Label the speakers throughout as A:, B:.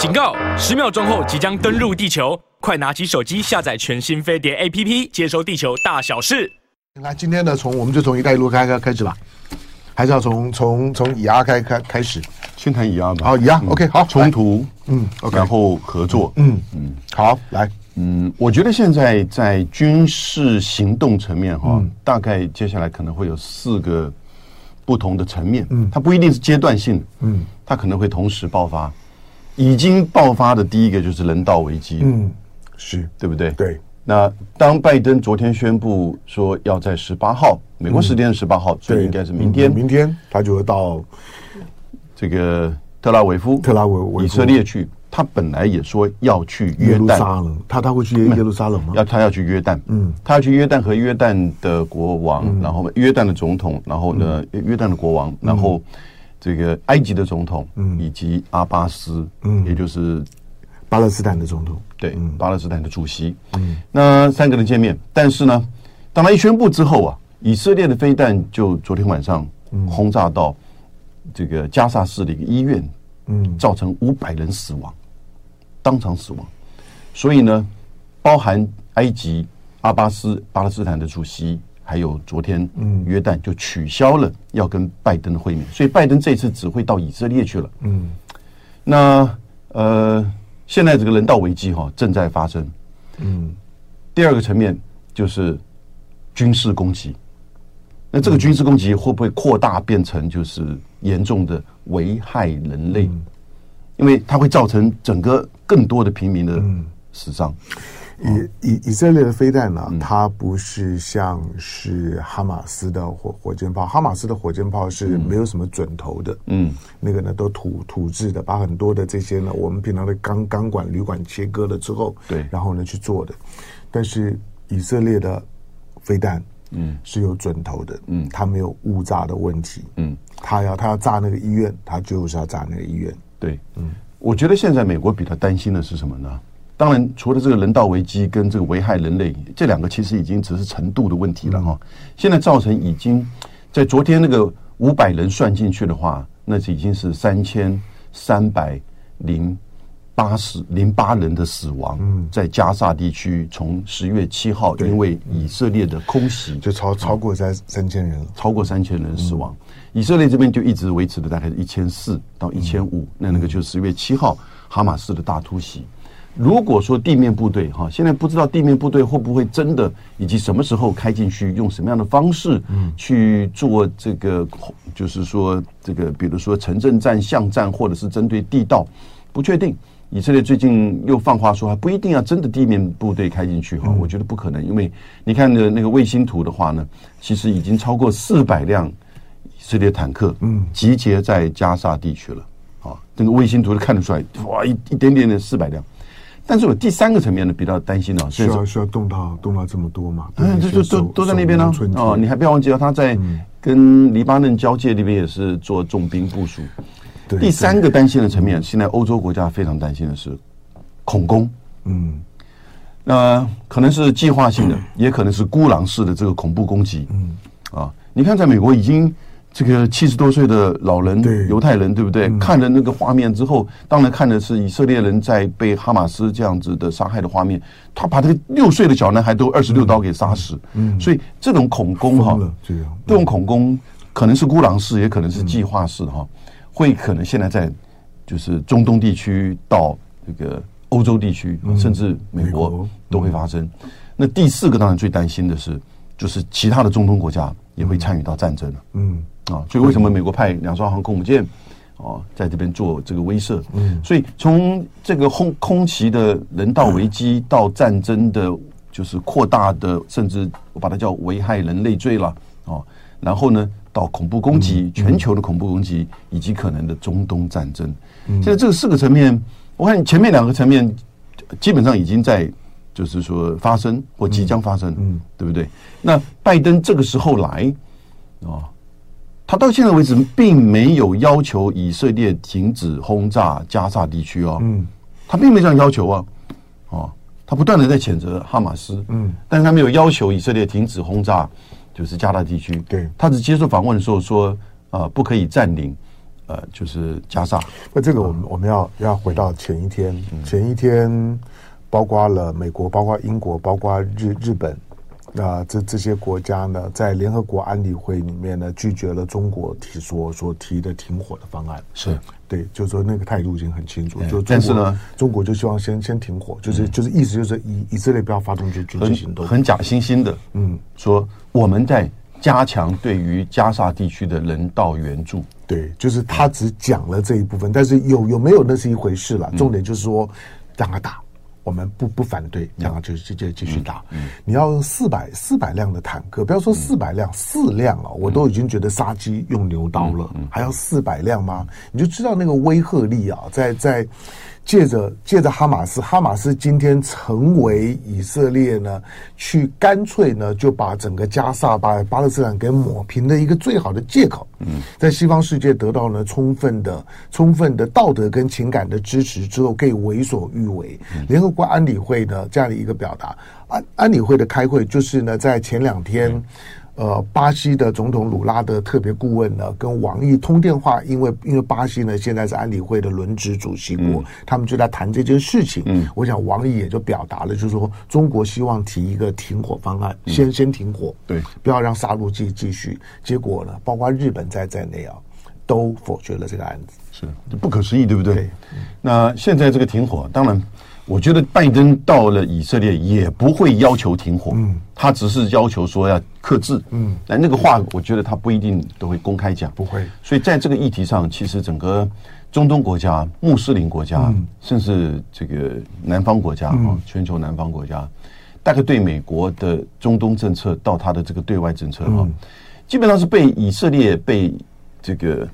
A: 警告！十秒钟后即将登陆地球，快拿起手机下载全新飞碟 APP，接收地球大小事。
B: 那今天呢，从我们就从“一带一路”开开开始吧，还是要从从从以阿开开开始？
C: 先谈以阿吧。
B: 好，以阿，OK，好，
C: 冲突，
B: 嗯，OK，
C: 然后合作，
B: 嗯嗯，好，来，
C: 嗯，我觉得现在在军事行动层面哈，
B: 嗯
C: 大概接下来可能会有四个不同的层面，嗯，它不一定是阶段性的，嗯，它可能会同时爆发。已经爆发的第一个就是人道危机，
B: 嗯，是
C: 对不对？
B: 对。
C: 那当拜登昨天宣布说要在十八号，美国时间十八号，所以应该是明天，
B: 明天他就会到
C: 这个特拉维夫、
B: 特拉维夫
C: 以色列去。他本来也说要去
B: 约
C: 旦，
B: 他他会去耶路撒冷吗？
C: 要他要去约旦，嗯，他要去约旦和约旦的国王，然后约旦的总统，然后呢，约旦的国王，然后。这个埃及的总统，嗯，以及阿巴斯，嗯，也就是
B: 巴勒斯坦的总统，
C: 对，巴勒斯坦的主席，嗯，那三个人见面，但是呢，当他一宣布之后啊，以色列的飞弹就昨天晚上轰炸到这个加萨市的一个医院，嗯，造成五百人死亡，当场死亡，所以呢，包含埃及阿巴斯巴勒斯坦的主席。还有昨天，嗯，约旦就取消了要跟拜登的会面，所以拜登这次只会到以色列去了。嗯，那呃，现在这个人道危机哈正在发生。嗯，第二个层面就是军事攻击。那这个军事攻击会不会扩大变成就是严重的危害人类？因为它会造成整个更多的平民的死伤。
B: 以以以色列的飞弹呢，它不是像是哈马斯的火火箭炮，哈马斯的火箭炮是没有什么准头的，嗯，那个呢都土土制的，把很多的这些呢，我们平常的钢钢管铝管切割了之后，
C: 对，
B: 然后呢去做的，但是以色列的飞弹，嗯，是有准头的，嗯，它没有误炸的问题，嗯，它要它要炸那个医院，它就是要炸那个医院，
C: 对，嗯，我觉得现在美国比较担心的是什么呢？当然，除了这个人道危机跟这个危害人类，这两个其实已经只是程度的问题了哈。现在造成已经在昨天那个五百人算进去的话，那是已经是三千三百零八十零八人的死亡。在加沙地区，从十月七号因为以色列的空袭，
B: 就超超过三三千人，
C: 超过三千人死亡。以色列这边就一直维持的大概是一千四到一千五，那那个就是十月七号哈马斯的大突袭。如果说地面部队哈，现在不知道地面部队会不会真的，以及什么时候开进去，用什么样的方式去做这个，就是说这个，比如说城镇战、巷战，或者是针对地道，不确定。以色列最近又放话说，还不一定要真的地面部队开进去哈，我觉得不可能，因为你看的那个卫星图的话呢，其实已经超过四百辆以色列坦克，嗯，集结在加沙地区了啊，这个卫星图都看得出来，哇，一一点点的四百辆。但是我第三个层面呢，比较担心的，
B: 需要需要动到动到这么多嘛？
C: 嗯，就就都都在那边呢。哦，你还不要忘记了，他在跟黎巴嫩交界那边也是做重兵部署。第三个担心的层面，现在欧洲国家非常担心的是恐攻。嗯，那可能是计划性的，也可能是孤狼式的这个恐怖攻击。嗯，啊，你看，在美国已经。这个七十多岁的老人，犹太人，对不对？看了那个画面之后，当然看的是以色列人在被哈马斯这样子的杀害的画面。他把这个六岁的小男孩都二十六刀给杀死。嗯，所以这种恐攻哈，这种恐攻可能是孤狼式，也可能是计划式哈，会可能现在在就是中东地区到这个欧洲地区，甚至美国都会发生。那第四个当然最担心的是，就是其他的中东国家也会参与到战争了。嗯。啊，所以为什么美国派两艘航空母舰哦，在这边做这个威慑？嗯，所以从这个空空袭的人道危机到战争的，就是扩大的，甚至我把它叫危害人类罪了哦。然后呢，到恐怖攻击，全球的恐怖攻击，以及可能的中东战争。现在这四个层面，我看前面两个层面基本上已经在，就是说发生或即将发生，嗯，对不对？那拜登这个时候来啊。他到现在为止并没有要求以色列停止轰炸加沙地区哦，嗯，他并没有这样要求啊，哦，他不断的在谴责哈马斯，嗯，但是他没有要求以色列停止轰炸，就是加沙地区，
B: 对，
C: 他只接受访问的时候说，啊，不可以占领，呃，就是加沙。
B: 那这个我们我们要要回到前一天，前一天包括了美国，包括英国，包括日日本。那这这些国家呢，在联合国安理会里面呢，拒绝了中国提所所提的停火的方案。
C: 是
B: 对，就是说那个态度已经很清楚。
C: 对
B: 就
C: 但是呢，
B: 中国就希望先先停火，就是、嗯、就是意思就是以以色列不要发动军军事行动，
C: 很假惺惺的，嗯，说我们在加强对于加沙地区的人道援助。
B: 对，就是他只讲了这一部分，但是有有没有那是一回事了。重点就是说让他打。我们不不反对，然后就就就继续打。嗯嗯、你要用四百四百辆的坦克，不要说四百辆，四辆啊，我都已经觉得杀鸡用牛刀了，还要四百辆吗？你就知道那个威慑力啊，在在。借着借着哈马斯，哈马斯今天成为以色列呢，去干脆呢就把整个加萨把巴勒斯坦给抹平的一个最好的借口。嗯，在西方世界得到了充分的充分的道德跟情感的支持之后，可以为所欲为。联合国安理会的这样的一个表达，安安理会的开会就是呢，在前两天。呃，巴西的总统鲁拉的特别顾问呢，跟王毅通电话，因为因为巴西呢现在是安理会的轮值主席国，嗯、他们就在谈这件事情。嗯，我想王毅也就表达了，就是说中国希望提一个停火方案，嗯、先先停火，对，不要让杀戮继继续。结果呢，包括日本在在内啊，都否决了这个案子，
C: 是不可思议，对不对？对，那现在这个停火，当然。我觉得拜登到了以色列也不会要求停火，嗯，他只是要求说要克制，嗯，但那个话我觉得他不一定都会公开讲，
B: 不会。
C: 所以在这个议题上，其实整个中东国家、穆斯林国家，甚至这个南方国家啊，全球南方国家，大概对美国的中东政策到他的这个对外政策啊，基本上是被以色列被这个。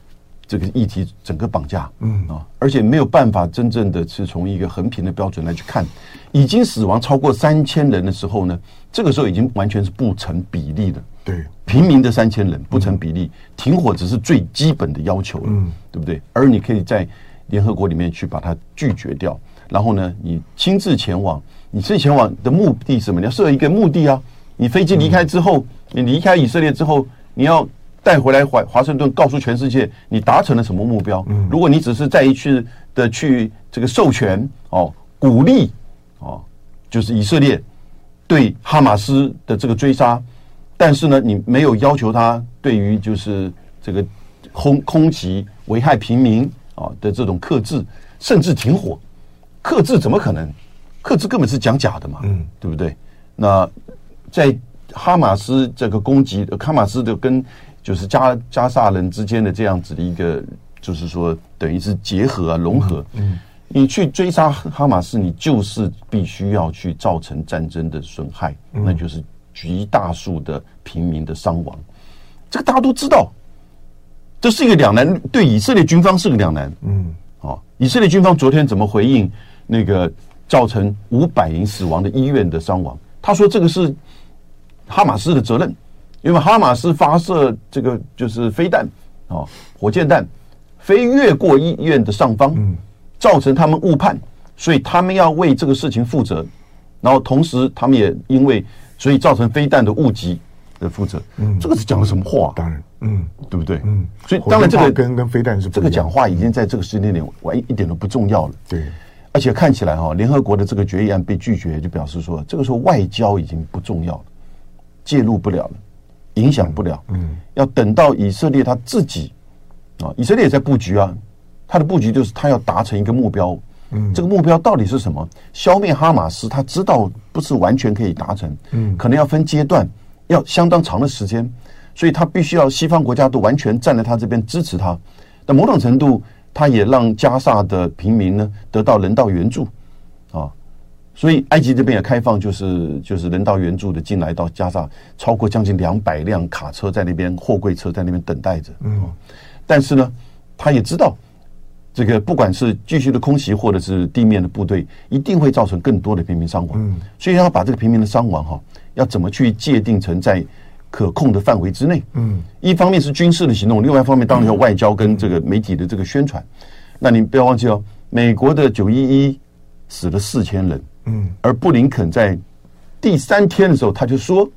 C: 这个议题整个绑架，嗯啊，而且没有办法真正的是从一个横平的标准来去看，已经死亡超过三千人的时候呢，这个时候已经完全是不成比例的。
B: 对，
C: 平民的三千人不成比例，停火只是最基本的要求了，嗯，对不对？而你可以在联合国里面去把它拒绝掉，然后呢，你亲自前往，你自己前往的目的是什么？你要设一个目的啊！你飞机离开之后，你离开以色列之后，你要。带回来华华盛顿，告诉全世界你达成了什么目标？嗯，如果你只是再一次的去这个授权哦，鼓励哦，就是以色列对哈马斯的这个追杀，但是呢，你没有要求他对于就是这个空空袭危害平民啊的这种克制，甚至停火，克制怎么可能？克制根本是讲假的嘛，嗯，对不对？那在哈马斯这个攻击，哈马斯的跟就是加加萨人之间的这样子的一个，就是说等于是结合啊融合。嗯，你去追杀哈马斯，你就是必须要去造成战争的损害，那就是极大数的平民的伤亡。这个大家都知道，这是一个两难，对以色列军方是个两难。嗯，好，以色列军方昨天怎么回应那个造成五百人死亡的医院的伤亡？他说这个是哈马斯的责任。因为哈马斯发射这个就是飞弹啊，火箭弹飞越过医院的上方，造成他们误判，所以他们要为这个事情负责。然后同时，他们也因为所以造成飞弹的误击的负责。嗯，这个是讲的什么话？
B: 当然，嗯，
C: 对不对？嗯，所以当然这个
B: 跟跟飞弹是
C: 这个讲话已经在这个时间点完一点都不重要了。
B: 对，
C: 而且看起来哈，联合国的这个决议案被拒绝，就表示说这个时候外交已经不重要了，介入不了了。影响不了，嗯，要等到以色列他自己啊，以色列也在布局啊，他的布局就是他要达成一个目标，嗯，这个目标到底是什么？消灭哈马斯，他知道不是完全可以达成，嗯，可能要分阶段，要相当长的时间，所以他必须要西方国家都完全站在他这边支持他，那某种程度，他也让加沙的平民呢得到人道援助，啊。所以埃及这边也开放，就是就是人道援助的进来到加沙，超过将近两百辆卡车在那边，货柜车在那边等待着。嗯，但是呢，他也知道，这个不管是继续的空袭或者是地面的部队，一定会造成更多的平民伤亡。嗯，所以要把这个平民的伤亡哈，要怎么去界定成在可控的范围之内？嗯，一方面是军事的行动，另外一方面当然要外交跟这个媒体的这个宣传。那你不要忘记哦，美国的九一一死了四千人。嗯，而布林肯在第三天的时候，他就说：“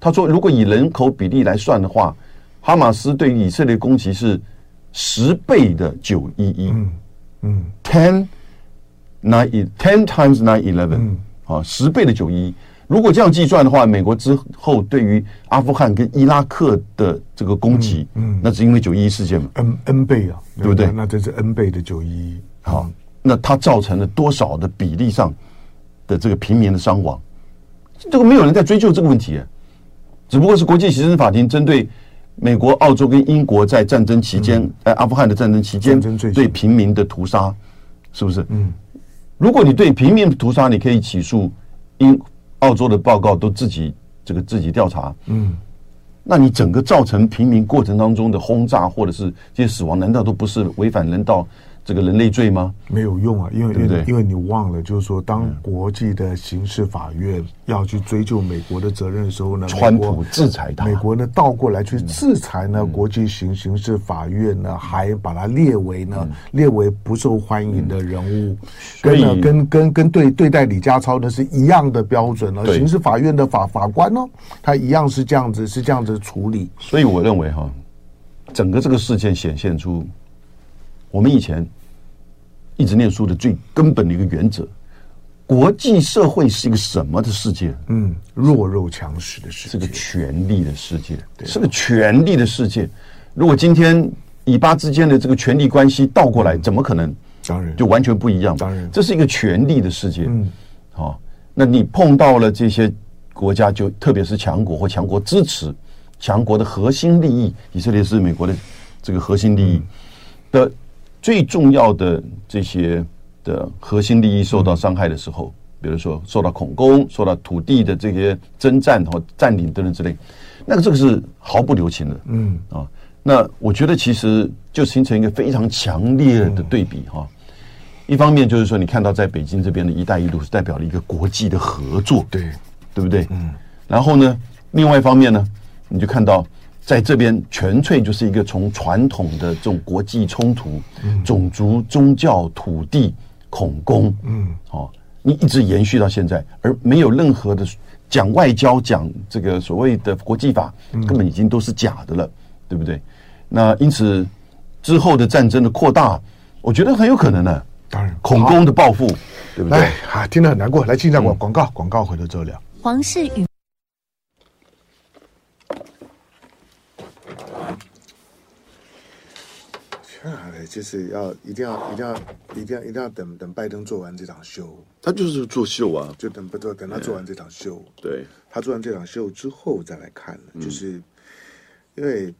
C: 他说，如果以人口比例来算的话，哈马斯对于以色列攻击是十倍的九一一，
B: 嗯。嗯
C: ，ten nine ten times nine eleven，啊，十倍的九一一。如果这样计算的话，美国之后对于阿富汗跟伊拉克的这个攻击，嗯，那是因为九一一事件嘛
B: ，n n 倍啊，
C: 对不对？
B: 那这是 n 倍的九一一，
C: 好，那它造成了多少的比例上的这个平民的伤亡？这个没有人在追究这个问题，只不过是国际刑事法庭针对美国、澳洲跟英国在战争期间，在阿富汗的战争期间对平民的屠杀，是不是？嗯，如果你对平民的屠杀，你可以起诉英。澳洲的报告都自己这个自己调查，嗯，那你整个造成平民过程当中的轰炸或者是这些死亡，难道都不是违反人道？这个人类罪吗？
B: 没有用啊，因为对对因为你忘了，就是说，当国际的刑事法院要去追究美国的责任的时候呢，
C: 川普制裁他，
B: 美国呢倒过来去制裁呢，国际刑刑事法院呢还把它列为呢列为不受欢迎的人物，跟呢跟跟跟对对待李家超呢是一样的标准了。刑事法院的法法官呢，他一样是这样子是这样子处理。
C: 所以我认为哈，整个这个事件显现出。我们以前一直念书的最根本的一个原则：国际社会是一个什么的世界？
B: 嗯，弱肉强食的世界，
C: 是个权力的世界，是个权力的世界。如果今天以巴之间的这个权力关系倒过来，怎么可能？
B: 当然，
C: 就完全不一样。
B: 当然，
C: 这是一个权力的世界。嗯，好，那你碰到了这些国家，就特别是强国或强国支持强国的核心利益，以色列是美国的这个核心利益的。最重要的这些的核心利益受到伤害的时候，比如说受到恐攻、受到土地的这些征战和占领等等之类，那个这个是毫不留情的。嗯啊，那我觉得其实就形成一个非常强烈的对比哈。一方面就是说，你看到在北京这边的一带一路是代表了一个国际的合作，
B: 对
C: 对不对？嗯。然后呢，另外一方面呢，你就看到。在这边纯粹就是一个从传统的这种国际冲突、嗯、种族、宗教、土地、恐攻，嗯，哦，你一直延续到现在，而没有任何的讲外交、讲这个所谓的国际法，根本已经都是假的了，嗯、对不对？那因此之后的战争的扩大，我觉得很有可能呢。
B: 当然，
C: 恐攻的报复，对不对？
B: 啊，听得很难过。来，进一下广广告，广告回头之后聊。
D: 黄氏与。
B: 就是要一定要一定要一定要一定要等等拜登做完这场秀，
C: 他就是做秀啊，
B: 就等不做等他做完这场秀，
C: 对，
B: 他做完这场秀之后再来看，就是因为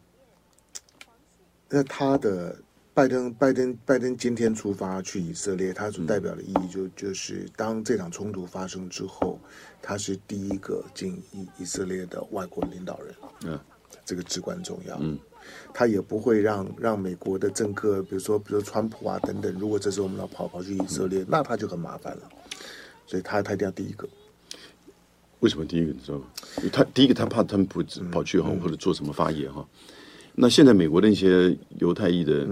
B: 那他的拜登拜登拜登今天出发去以色列，他所代表的意义就就是当这场冲突发生之后，他是第一个进以以色列的外国领导人，嗯，这个至关重要，嗯。他也不会让让美国的政客，比如说，比如说川普啊等等。如果这时候我们要跑跑去以色列，那他就很麻烦了。所以他他一定要第一个。
C: 为什么第一个？你知道吗？他第一个他怕他们不跑去哈或者做什么发言哈。那现在美国的一些犹太裔的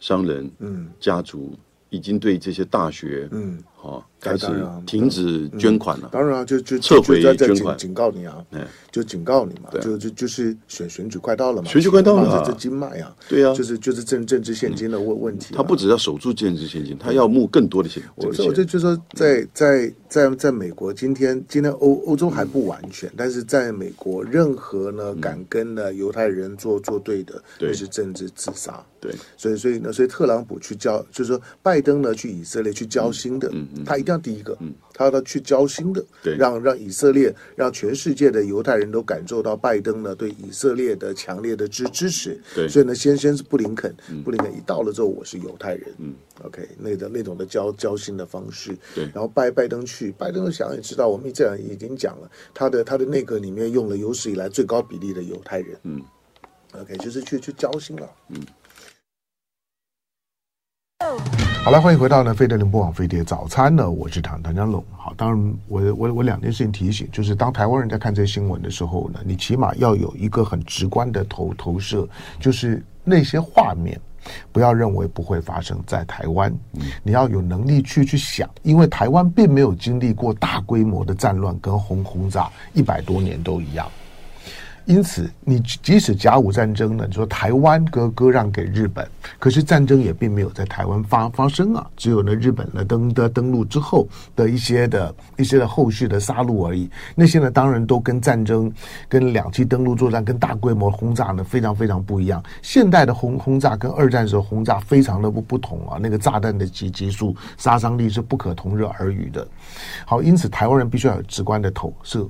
C: 商人、嗯家族已经对这些大学嗯好。开始停止捐款了，
B: 当然啊，就就
C: 撤回捐款，
B: 警告你啊，就警告你嘛，就就就是选选举快到了嘛，
C: 选举快到了，
B: 这金脉啊，
C: 对呀，
B: 就是就是政政治现金的问问题。
C: 他不只要守住政治现金，他要募更多的钱。
B: 我我就就说，在在在在美国，今天今天欧欧洲还不完全，但是在美国，任何呢敢跟呢犹太人做做对的，就是政治自杀。
C: 对，
B: 所以所以呢，所以特朗普去交，就是说拜登呢去以色列去交心的，他一定。要第一个，嗯，他要去交心的，对，让让以色列，让全世界的犹太人都感受到拜登呢对以色列的强烈的支支持，对，所以呢，先先是布林肯，嗯、布林肯一到了之后，我是犹太人，嗯，OK，那个那种的交交心的方式，对，然后拜拜登去，拜登想也知道，我们这样已经讲了，他的他的内阁里面用了有史以来最高比例的犹太人，嗯，OK，就是去去交心了，嗯。好了，欢迎回到呢，飞碟联播网飞碟早餐呢，我是唐唐江龙。好，当然我我我两件事情提醒，就是当台湾人在看这些新闻的时候呢，你起码要有一个很直观的投投射，就是那些画面，不要认为不会发生在台湾，你要有能力去去想，因为台湾并没有经历过大规模的战乱跟轰轰炸，一百多年都一样。因此，你即使甲午战争呢，你说台湾割割让给日本，可是战争也并没有在台湾发发生啊，只有呢日本呢登的登陆之后的一些的一些的后续的杀戮而已。那些呢，当然都跟战争、跟两栖登陆作战、跟大规模轰炸呢非常非常不一样。现代的轰轰炸跟二战时候轰炸非常的不不同啊，那个炸弹的级级数、杀伤力是不可同日而语的。好，因此台湾人必须要有直观的投射。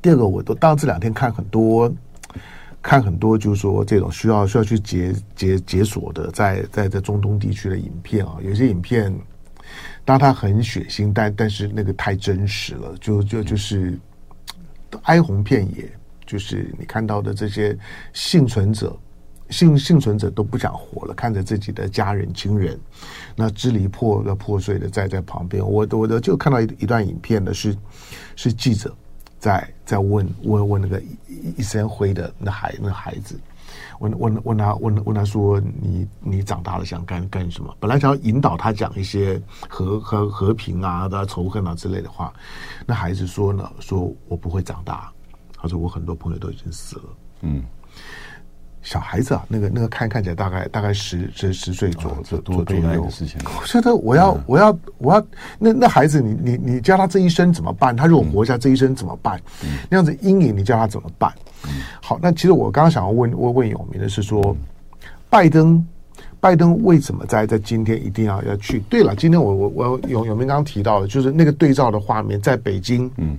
B: 第二个，我都当这两天看很多，看很多，就是说这种需要需要去解解解锁的，在在在中东地区的影片啊，有些影片，当它很血腥，但但是那个太真实了，就就就是哀鸿遍野，就是你看到的这些幸存者，幸幸存者都不想活了，看着自己的家人亲人，那支离破的破碎的在在旁边，我我的就看到一一段影片的，是是记者。在在问问问那个一身灰的那孩那孩子，问问问他问问他说，你你长大了想干干什么？本来想要引导他讲一些和和和平啊的仇恨啊之类的话，那孩子说呢，说我不会长大，他说我很多朋友都已经死了，嗯。小孩子啊，那个那个看看起来大概大概十十十岁左右，多悲哀的事情。我觉得我要、嗯、我要我要那那孩子你，你你你教他这一生怎么办？他如果活下这一生怎么办？嗯、那样子阴影你教他怎么办？嗯、好，那其实我刚刚想要问问问永明的是说，嗯、拜登拜登为什么在在今天一定要要去？对了，今天我我我永永明刚刚提到的，就是那个对照的画面，在北京，嗯。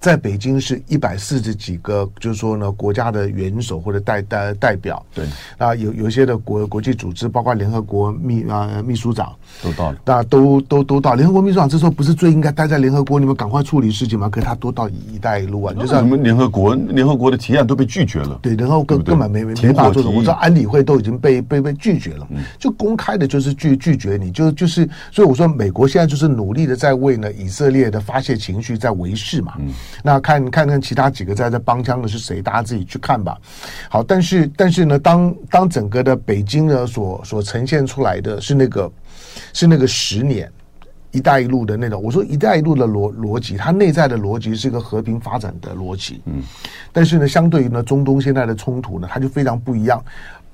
B: 在北京是一百四十几个，就是说呢，国家的元首或者代代代表，对啊，有有一些的国国际组织，包括联合国秘啊秘书长都到了，那都都都到。联合国秘书长这时候不是最应该待在联合国，你们赶快处理事情吗？可是他都到“一带一路”啊，就是你们
C: 联合国联合国的提案都被拒绝了，
B: 对，然后根根本没没没法做的。我知道安理会都已经被被被拒绝了，就公开的就是拒拒绝你，就就是所以我说美国现在就是努力的在为呢以色列的发泄情绪在维系嘛。那看看看其他几个在这帮腔的是谁？大家自己去看吧。好，但是但是呢，当当整个的北京呢所所呈现出来的是那个是那个十年“一带一路”的那种。我说“一带一路”的逻逻辑，它内在的逻辑是一个和平发展的逻辑。嗯，但是呢，相对于呢中东现在的冲突呢，它就非常不一样。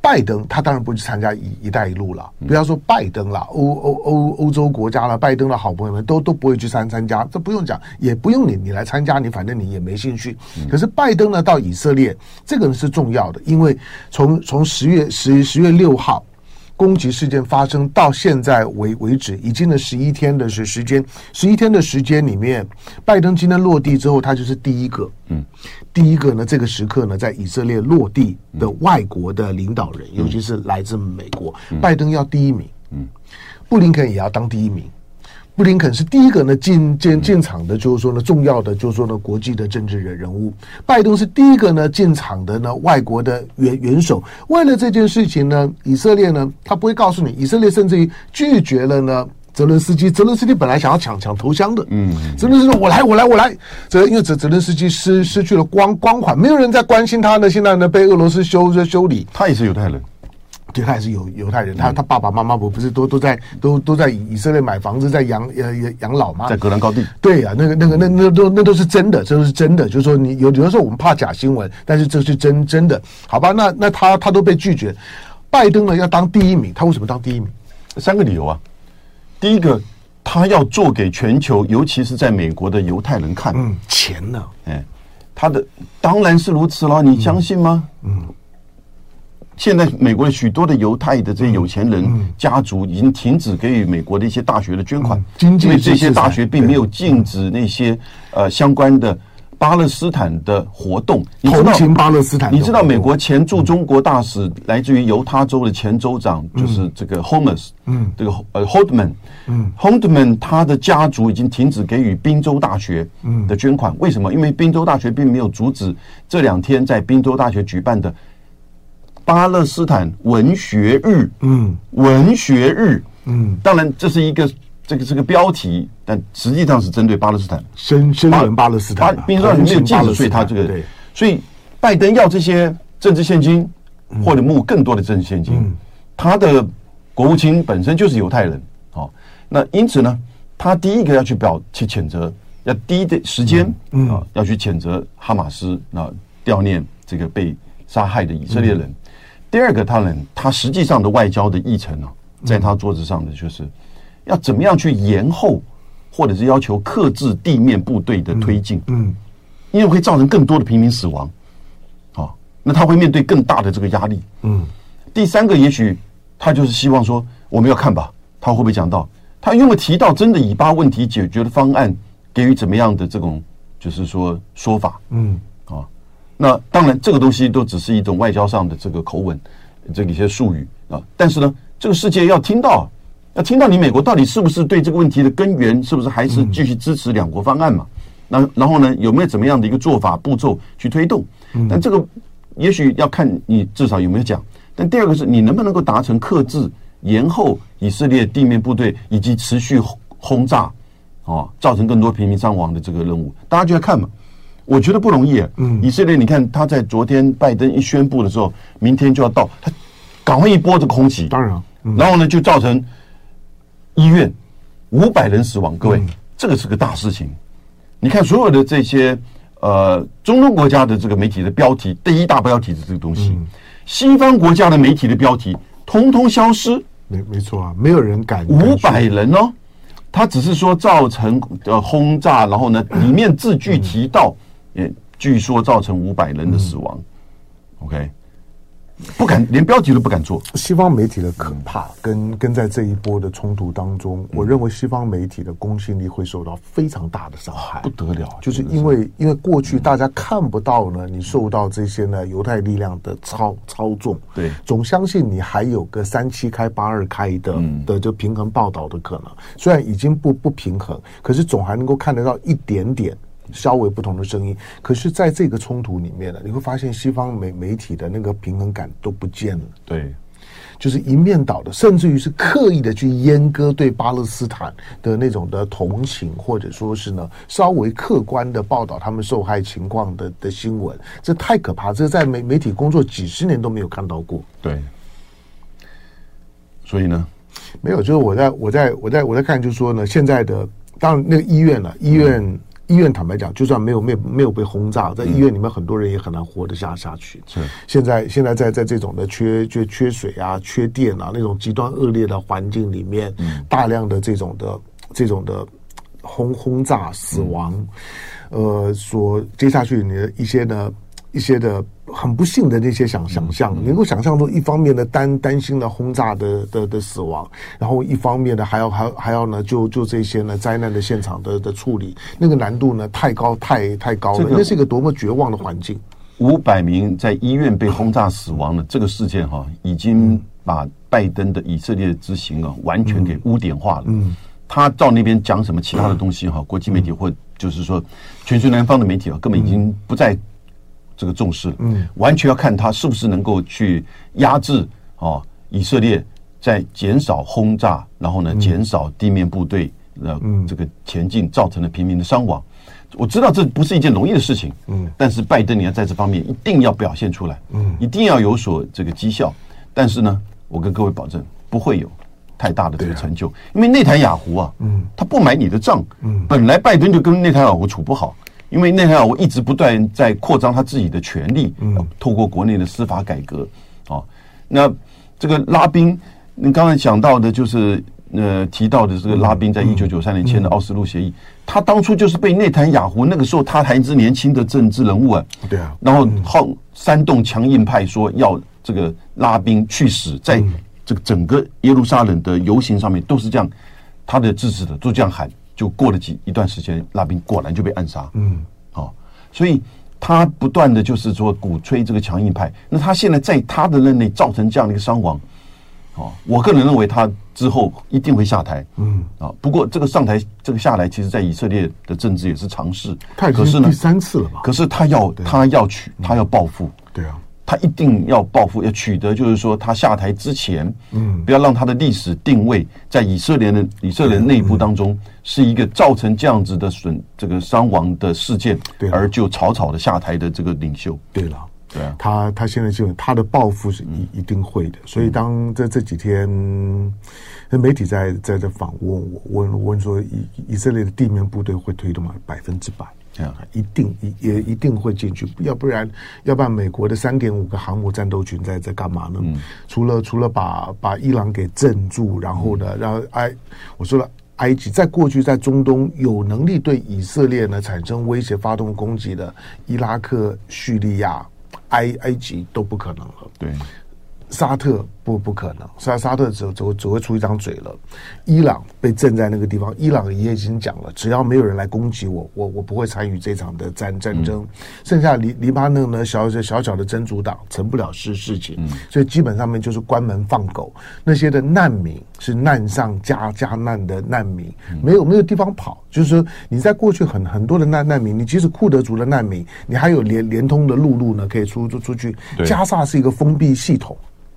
B: 拜登他当然不去参加一“一带一路”了，不要说拜登了，欧欧欧欧洲国家了，拜登的好朋友们都都不会去参参加，这不用讲，也不用你你来参加，你反正你也没兴趣。可是拜登呢到以色列，这个呢是重要的，因为从从十月十十月六号。攻击事件发生到现在为为止，已经的十一天的时时间，十一天的时间里面，拜登今天落地之后，他就是第一个，嗯，第一个呢，这个时刻呢，在以色列落地的外国的领导人，尤其是来自美国，拜登要第一名，嗯，布林肯也要当第一名。布林肯是第一个呢进进进场的，就是说呢重要的，就是说呢国际的政治人人物。拜登是第一个呢进场的呢外国的元元首。为了这件事情呢，以色列呢他不会告诉你，以色列甚至于拒绝了呢泽伦斯基。泽伦斯基本来想要抢抢头香的，嗯，泽伦斯基我来我来我来。泽因为泽泽伦斯基失失去了光光环，没有人在关心他呢。现在呢被俄罗斯修修理，
C: 他也是犹太人。
B: 对，他也是犹犹太人，他他爸爸妈妈不不是都都在都都在以色列买房子，在养呃养老吗？
C: 在格兰高地。
B: 对呀、啊，那个那个那那都那都是真的，这都是真的。就是说，你有有的时候我们怕假新闻，但是这是真真的，好吧？那那他他都被拒绝。拜登呢要当第一名，他为什么当第一名？
C: 三个理由啊。第一个，他要做给全球，尤其是在美国的犹太人看。
B: 嗯，钱呢？哎，
C: 他的当然是如此了，你相信吗？嗯。嗯现在美国的许多的犹太的这些有钱人家族已经停止给予美国的一些大学的捐款，因为这些大学并没有禁止那些呃相关的巴勒斯坦的活动。你知道
B: 巴勒斯坦？
C: 你知道美国前驻中国大使来自于犹他州的前州长就是这个 Holmes，嗯，这个呃 Haldeman，嗯，Haldeman 他的家族已经停止给予宾州大学的捐款。为什么？因为宾州大学并没有阻止这两天在宾州大学举办的。巴勒斯坦文学日，嗯，文学日，嗯，当然这是一个这个这个标题，但实际上是针对巴勒斯坦，
B: 声声援巴勒斯坦，
C: 并且没有禁止，所以他这个对，所以拜登要这些政治现金，或者募更多的政治现金，他的国务卿本身就是犹太人，好，那因此呢，他第一个要去表去谴责，要第一的时间啊，要去谴责哈马斯，那。悼念这个被杀害的以色列人。嗯、第二个，他呢，他实际上的外交的议程呢、啊，在他桌子上的就是要怎么样去延后，或者是要求克制地面部队的推进。嗯，嗯因为会造成更多的平民死亡。啊，那他会面对更大的这个压力。嗯，第三个，也许他就是希望说，我们要看吧，他会不会讲到？他有没有提到真的以巴问题解决的方案，给予怎么样的这种就是说说法？嗯，啊，那当然这个东西都只是一种外交上的这个口吻，这个一些术语啊。但是呢，这个世界要听到，要听到你美国到底是不是对这个问题的根源，是不是还是继续支持两国方案嘛？那然后呢，有没有怎么样的一个做法步骤去推动？但这个也许要看你至少有没有讲。但第二个是你能不能够达成克制。延后以色列地面部队以及持续轰炸，哦，造成更多平民伤亡的这个任务，大家就要看嘛。我觉得不容易。嗯，以色列，你看他在昨天拜登一宣布的时候，明天就要到，他赶快一波这个空袭，
B: 当然，
C: 然后呢就造成医院五百人死亡。各位，这个是个大事情。你看所有的这些呃中东国家的这个媒体的标题，第一大标题是这个东西，西方国家的媒体的标题通通消失。
B: 没没错啊，没有人敢
C: 五百人哦，他只是说造成呃轰炸，然后呢，里面字句提到，也据说造成五百人的死亡。OK。不敢，连标题都不敢做。
B: 西方媒体的可怕，跟跟在这一波的冲突当中，我认为西方媒体的公信力会受到非常大的伤害，
C: 不得了。
B: 就是因为因为过去大家看不到呢，你受到这些呢犹太力量的操操纵，
C: 对，
B: 总相信你还有个三七开八二开的的就平衡报道的可能。虽然已经不不平衡，可是总还能够看得到一点点。稍微不同的声音，可是在这个冲突里面呢，你会发现西方媒媒体的那个平衡感都不见了。
C: 对，
B: 就是一面倒的，甚至于是刻意的去阉割对巴勒斯坦的那种的同情，或者说是呢稍微客观的报道他们受害情况的的新闻，这太可怕，这在媒媒体工作几十年都没有看到过。
C: 对，所以呢，
B: 没有，就是我在我在我在我在看，就是说呢，现在的当然那个医院了，医院。嗯医院坦白讲，就算没有没有没有被轰炸，在医院里面很多人也很难活得下下去。是。现在现在在在这种的缺缺缺水啊、缺电啊那种极端恶劣的环境里面，大量的这种的这种的轰轰炸死亡，呃，所接下去你的一些呢一些的。很不幸的那些想想象，能够想象出一方面的担担心的轰炸的的的死亡，然后一方面呢还要还还要呢就就这些呢灾难的现场的的处理，那个难度呢太高太太高了，那是一个多么绝望的环境。
C: 五百名在医院被轰炸死亡的这个事件哈，已经把拜登的以色列之行啊完全给污点化了。嗯，他到那边讲什么其他的东西哈，国际媒体或就是说全球南方的媒体啊，根本已经不再。这个重视了，嗯，完全要看他是不是能够去压制啊，以色列在减少轰炸，然后呢，减少地面部队的这个前进造成的平民的伤亡。我知道这不是一件容易的事情，嗯，但是拜登你要在这方面一定要表现出来，嗯，一定要有所这个绩效。但是呢，我跟各位保证不会有太大的这个成就，因为内塔尼亚胡啊，嗯，他不买你的账，嗯，本来拜登就跟内塔尼亚胡处不好。因为内塔尼亚胡一直不断在扩张他自己的权力，嗯，透过国内的司法改革，啊，那这个拉宾，你刚才讲到的，就是呃提到的这个拉宾，在一九九三年签的奥斯陆协议，他当初就是被内塔尼亚胡那个时候他还是年轻的政治人物啊，
B: 对啊，
C: 然后好煽动强硬派说要这个拉宾去死，在这个整个耶路撒冷的游行上面都是这样，他的支持者都这样喊。就过了几一段时间，拉宾果然就被暗杀。嗯，好，所以他不断的就是说鼓吹这个强硬派。那他现在在他的任内造成这样的一个伤亡，哦，我个人认为他之后一定会下台。嗯，啊，不过这个上台这个下来，其实在以色列的政治也是常事。
B: 可是呢，第三次了吧？
C: 可是他要他要取，他要报复。
B: 对啊。
C: 他一定要报复，要取得，就是说他下台之前，嗯，不要让他的历史定位在以色列的以色列内部当中是一个造成这样子的损这个伤亡的事件，而就草草的下台的这个领袖。
B: 对了，
C: 对啊，
B: 他他现在就他的报复是一一定会的。所以当这这几天，那媒体在在这访问我，问问说以以色列的地面部队会推动吗？百分之百。啊，一定一也一定会进去，要不然，要不然美国的三点五个航母战斗群在在干嘛呢？嗯、除了除了把把伊朗给镇住，然后呢，让埃我说了，埃及在过去在中东有能力对以色列呢产生威胁、发动攻击的伊拉克、叙利亚、埃埃及都不可能了。
C: 对。
B: 沙特不不可能，沙沙特只只会只会出一张嘴了。伊朗被震在那个地方，伊朗也已经讲了，只要没有人来攻击我，我我不会参与这场的战战争。嗯、剩下黎黎巴嫩呢，小小小小的真主党成不了事事情，嗯、所以基本上面就是关门放狗。那些的难民是难上加加难的难民，没有没有地方跑。就是说你在过去很很多的难难民，你即使库德族的难民，你还有连连通的陆路呢，可以出出出去。加萨是一个封闭系统。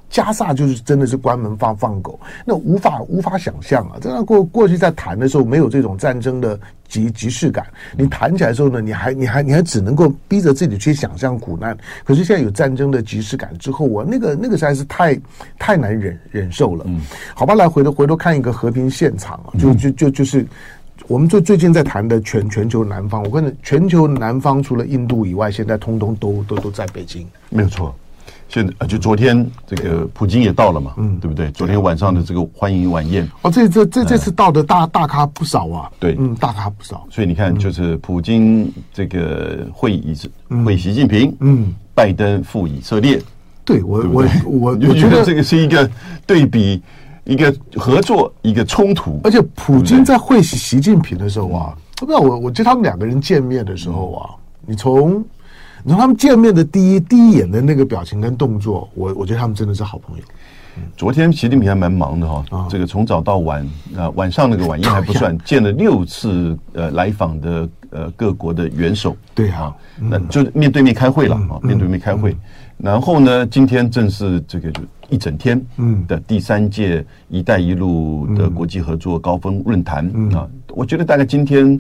B: 加萨就是真的是关门放放狗，那无法无法想象啊！真的过过去在谈的时候，没有这种战争的即即视感。你谈起来的时候呢，你还你还你还只能够逼着自己去想象苦难。可是现在有战争的即视感之后，我那个那个实在是太太难忍忍受了。嗯，好吧，来回头回头看一个和平现场啊，就就就就是我们最最近在谈的全全球南方。我跟你全球南方除了印度以外，现在通通都都都在北京，
C: 没有错。现在就昨天这个普京也到了嘛，嗯，对不对？昨天晚上的这个欢迎晚宴，
B: 哦，这这这这次到的大大咖不少啊，
C: 对，
B: 嗯，大咖不少。
C: 所以你看，就是普京这个会以会习近平，嗯，拜登赴以色列，
B: 对我我我
C: 我觉得这个是一个对比，一个合作，一个冲突。
B: 而且普京在会习习近平的时候啊，不知道我我觉得他们两个人见面的时候啊，你从。你说他们见面的第一第一眼的那个表情跟动作，我我觉得他们真的是好朋友。
C: 嗯、昨天习近平还蛮忙的哈，哦，这个从早到晚啊，晚上那个晚宴还不算，见了六次呃来访的呃各国的元首。
B: 对啊，
C: 那就面对面开会了啊，面对面开会。然后呢，今天正是这个就一整天的第三届“一带一路”的国际合作高峰论坛啊，我觉得大概今天。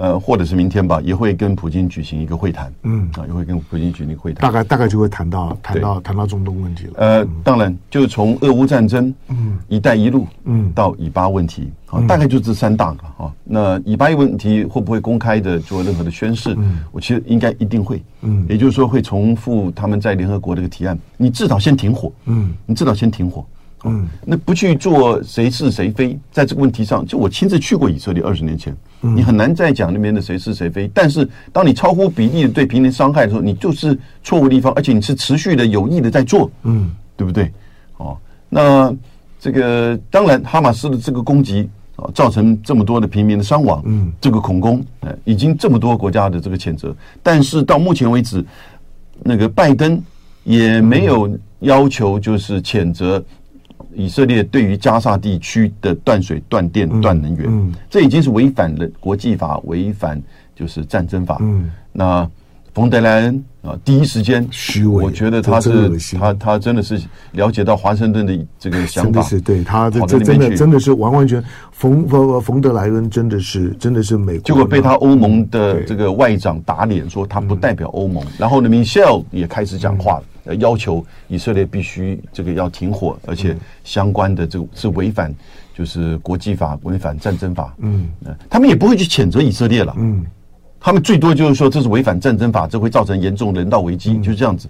C: 呃，或者是明天吧，也会跟普京举行一个会谈。嗯，啊，也会跟普京举行会谈。
B: 大概大概就会谈到谈到谈到中东问题了。
C: 呃，当然，就是从俄乌战争，嗯，一带一路，嗯，到以巴问题，啊，大概就这三大个啊。那以巴问题会不会公开的做任何的宣誓？嗯，我其实应该一定会。嗯，也就是说会重复他们在联合国这个提案，你至少先停火。嗯，你至少先停火。嗯，那不去做谁是谁非，在这个问题上，就我亲自去过以色列二十年前，你很难再讲那边的谁是谁非。但是，当你超乎比例的对平民伤害的时候，你就是错误的地方，而且你是持续的有意的在做，嗯，对不对？哦，那这个当然，哈马斯的这个攻击啊，造成这么多的平民的伤亡，嗯，这个恐攻，呃，已经这么多国家的这个谴责，但是到目前为止，那个拜登也没有要求就是谴责。以色列对于加沙地区的断水、断电、断能源，这已经是违反了国际法，违反就是战争法。嗯，那冯德莱恩啊，第一时间虚伪，我觉得他是他他真的是了解到华盛顿的这个想法，
B: 是对他这这真的真的是完完全冯冯冯德莱恩真的是真的是美国，
C: 结果被他欧盟的这个外长打脸，说他不代表欧盟。然后呢，Michelle 也开始讲话了。要求以色列必须这个要停火，而且相关的这个是违反就是国际法，违反战争法。嗯，他们也不会去谴责以色列了。嗯，他们最多就是说这是违反战争法，这会造成严重人道危机，就是这样子。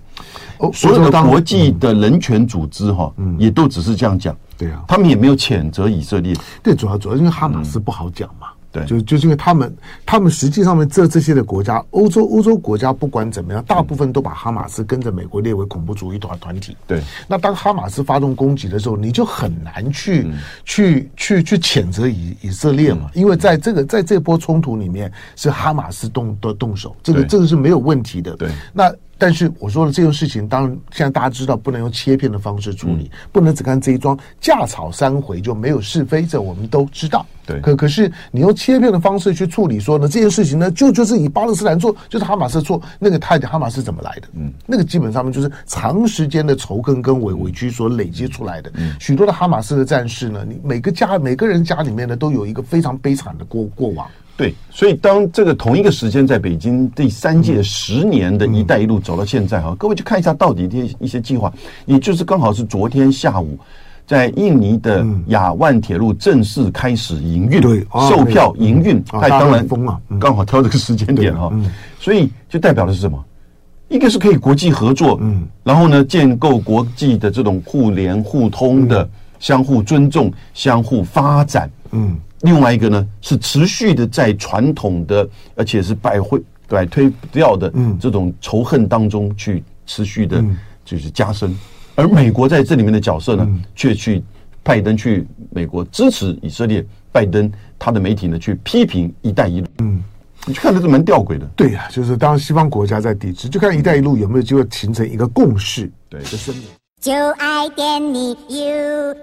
C: 哦，所有的国际的人权组织哈，也都只是这样讲。对啊，他们也没有谴责以色列。
B: 对，主要主要因为哈马斯不好讲嘛。对，就就是因为他们，他们实际上面这这些的国家，欧洲欧洲国家不管怎么样，大部分都把哈马斯跟着美国列为恐怖主义团团体。对，那当哈马斯发动攻击的时候，你就很难去、嗯、去去去谴责以以色列嘛，嗯、因为在这个在这波冲突里面是哈马斯动的动手，这个这个是没有问题的。对，那。但是我说的这件事情，当然现在大家知道不能用切片的方式处理，嗯、不能只看这一桩，架草三回就没有是非，这我们都知道。对，可可是你用切片的方式去处理，说呢这件事情呢就就是以巴勒斯坦做，就是哈马斯做，那个太哈马斯怎么来的？嗯，那个基本上面就是长时间的仇恨跟委委屈所累积出来的。嗯，许多的哈马斯的战士呢，你每个家每个人家里面呢都有一个非常悲惨的过过往。
C: 对，所以当这个同一个时间在北京第三届十年的一带一路走到现在哈，各位去看一下到底这些一些计划，也就是刚好是昨天下午。在印尼的雅万铁路正式开始营运，对，售票营运，他当然刚好挑这个时间点哈，所以就代表的是什么？一个是可以国际合作，嗯，然后呢，建构国际的这种互联互通的、相互尊重、相互发展，嗯，另外一个呢是持续的在传统的，而且是百会摆推不掉的这种仇恨当中去持续的，就是加深。而美国在这里面的角色呢，却去拜登去美国支持以色列，拜登他的媒体呢去批评“一带一路”。嗯，你去看的是蛮吊诡的。
B: 对呀、啊，就是当西方国家在抵制，就看“一带一路”有没有机会形成一个共识。对，就声明。就爱点你 UFO